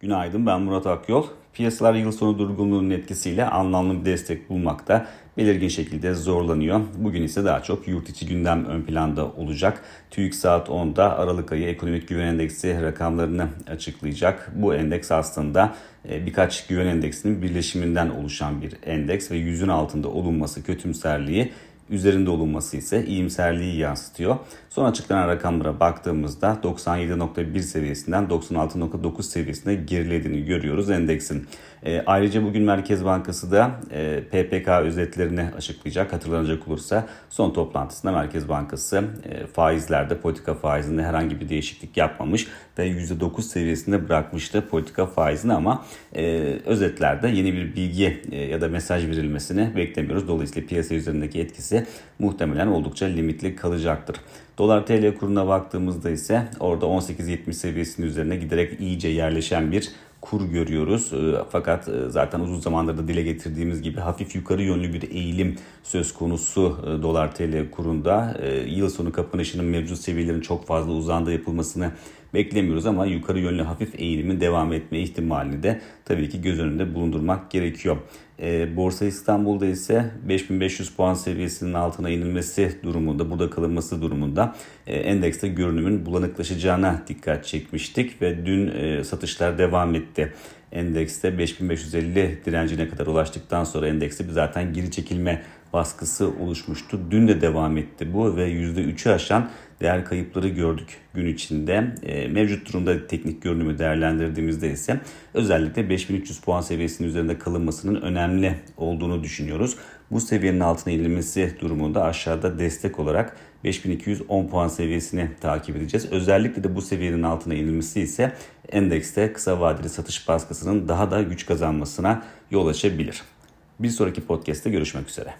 Günaydın ben Murat Akyol. Piyasalar yıl sonu durgunluğunun etkisiyle anlamlı bir destek bulmakta belirgin şekilde zorlanıyor. Bugün ise daha çok yurt içi gündem ön planda olacak. TÜİK saat 10'da Aralık ayı ekonomik güven endeksi rakamlarını açıklayacak. Bu endeks aslında e, birkaç güven endeksinin birleşiminden oluşan bir endeks ve yüzün altında olunması kötümserliği üzerinde olunması ise iyimserliği yansıtıyor. Son açıklanan rakamlara baktığımızda 97.1 seviyesinden 96.9 seviyesine gerilediğini görüyoruz endeksin. E, ayrıca bugün Merkez Bankası da e, PPK özetlerini açıklayacak. Hatırlanacak olursa son toplantısında Merkez Bankası e, faizlerde politika faizinde herhangi bir değişiklik yapmamış ve %9 seviyesinde bırakmıştı politika faizini ama e, özetlerde yeni bir bilgi e, ya da mesaj verilmesini beklemiyoruz. Dolayısıyla piyasa üzerindeki etkisi muhtemelen oldukça limitli kalacaktır. Dolar TL kuruna baktığımızda ise orada 18.70 seviyesinin üzerine giderek iyice yerleşen bir kur görüyoruz. Ee, fakat e, zaten uzun zamandır da dile getirdiğimiz gibi hafif yukarı yönlü bir eğilim söz konusu e, dolar TL kurunda. E, yıl sonu kapanışının mevcut seviyelerin çok fazla uzanda yapılmasını beklemiyoruz ama yukarı yönlü hafif eğilimin devam etme ihtimalini de tabii ki göz önünde bulundurmak gerekiyor. E, Borsa İstanbul'da ise 5500 puan seviyesinin altına inilmesi durumunda, burada kalınması durumunda e, endekste görünümün bulanıklaşacağına dikkat çekmiştik ve dün e, satışlar devam etti. Endekste 5550 direncine kadar ulaştıktan sonra endekste zaten geri çekilme baskısı oluşmuştu. Dün de devam etti bu ve %3'ü aşan değer kayıpları gördük gün içinde. E, mevcut durumda teknik görünümü değerlendirdiğimizde ise özellikle 5300 puan seviyesinin üzerinde kalınmasının önemli olduğunu düşünüyoruz. Bu seviyenin altına inilmesi durumunda aşağıda destek olarak 5210 puan seviyesini takip edeceğiz. Özellikle de bu seviyenin altına inilmesi ise endekste kısa vadeli satış baskısının daha da güç kazanmasına yol açabilir. Bir sonraki podcast'te görüşmek üzere.